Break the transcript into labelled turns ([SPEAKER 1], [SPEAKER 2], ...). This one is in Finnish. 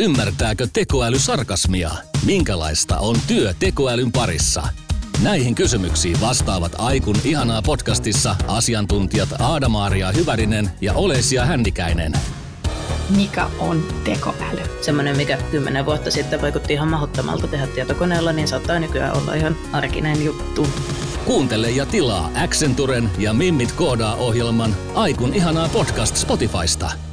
[SPEAKER 1] Ymmärtääkö tekoäly sarkasmia? Minkälaista on työ tekoälyn parissa? Näihin kysymyksiin vastaavat Aikun ihanaa podcastissa asiantuntijat Aadamaaria Hyvärinen ja Olesia Händikäinen.
[SPEAKER 2] Mikä on tekoäly?
[SPEAKER 3] Semmoinen, mikä kymmenen vuotta sitten vaikutti ihan mahdottomalta tehdä tietokoneella, niin saattaa nykyään olla ihan arkinen juttu.
[SPEAKER 1] Kuuntele ja tilaa Accenturen ja Mimmit koodaa ohjelman Aikun ihanaa podcast Spotifysta.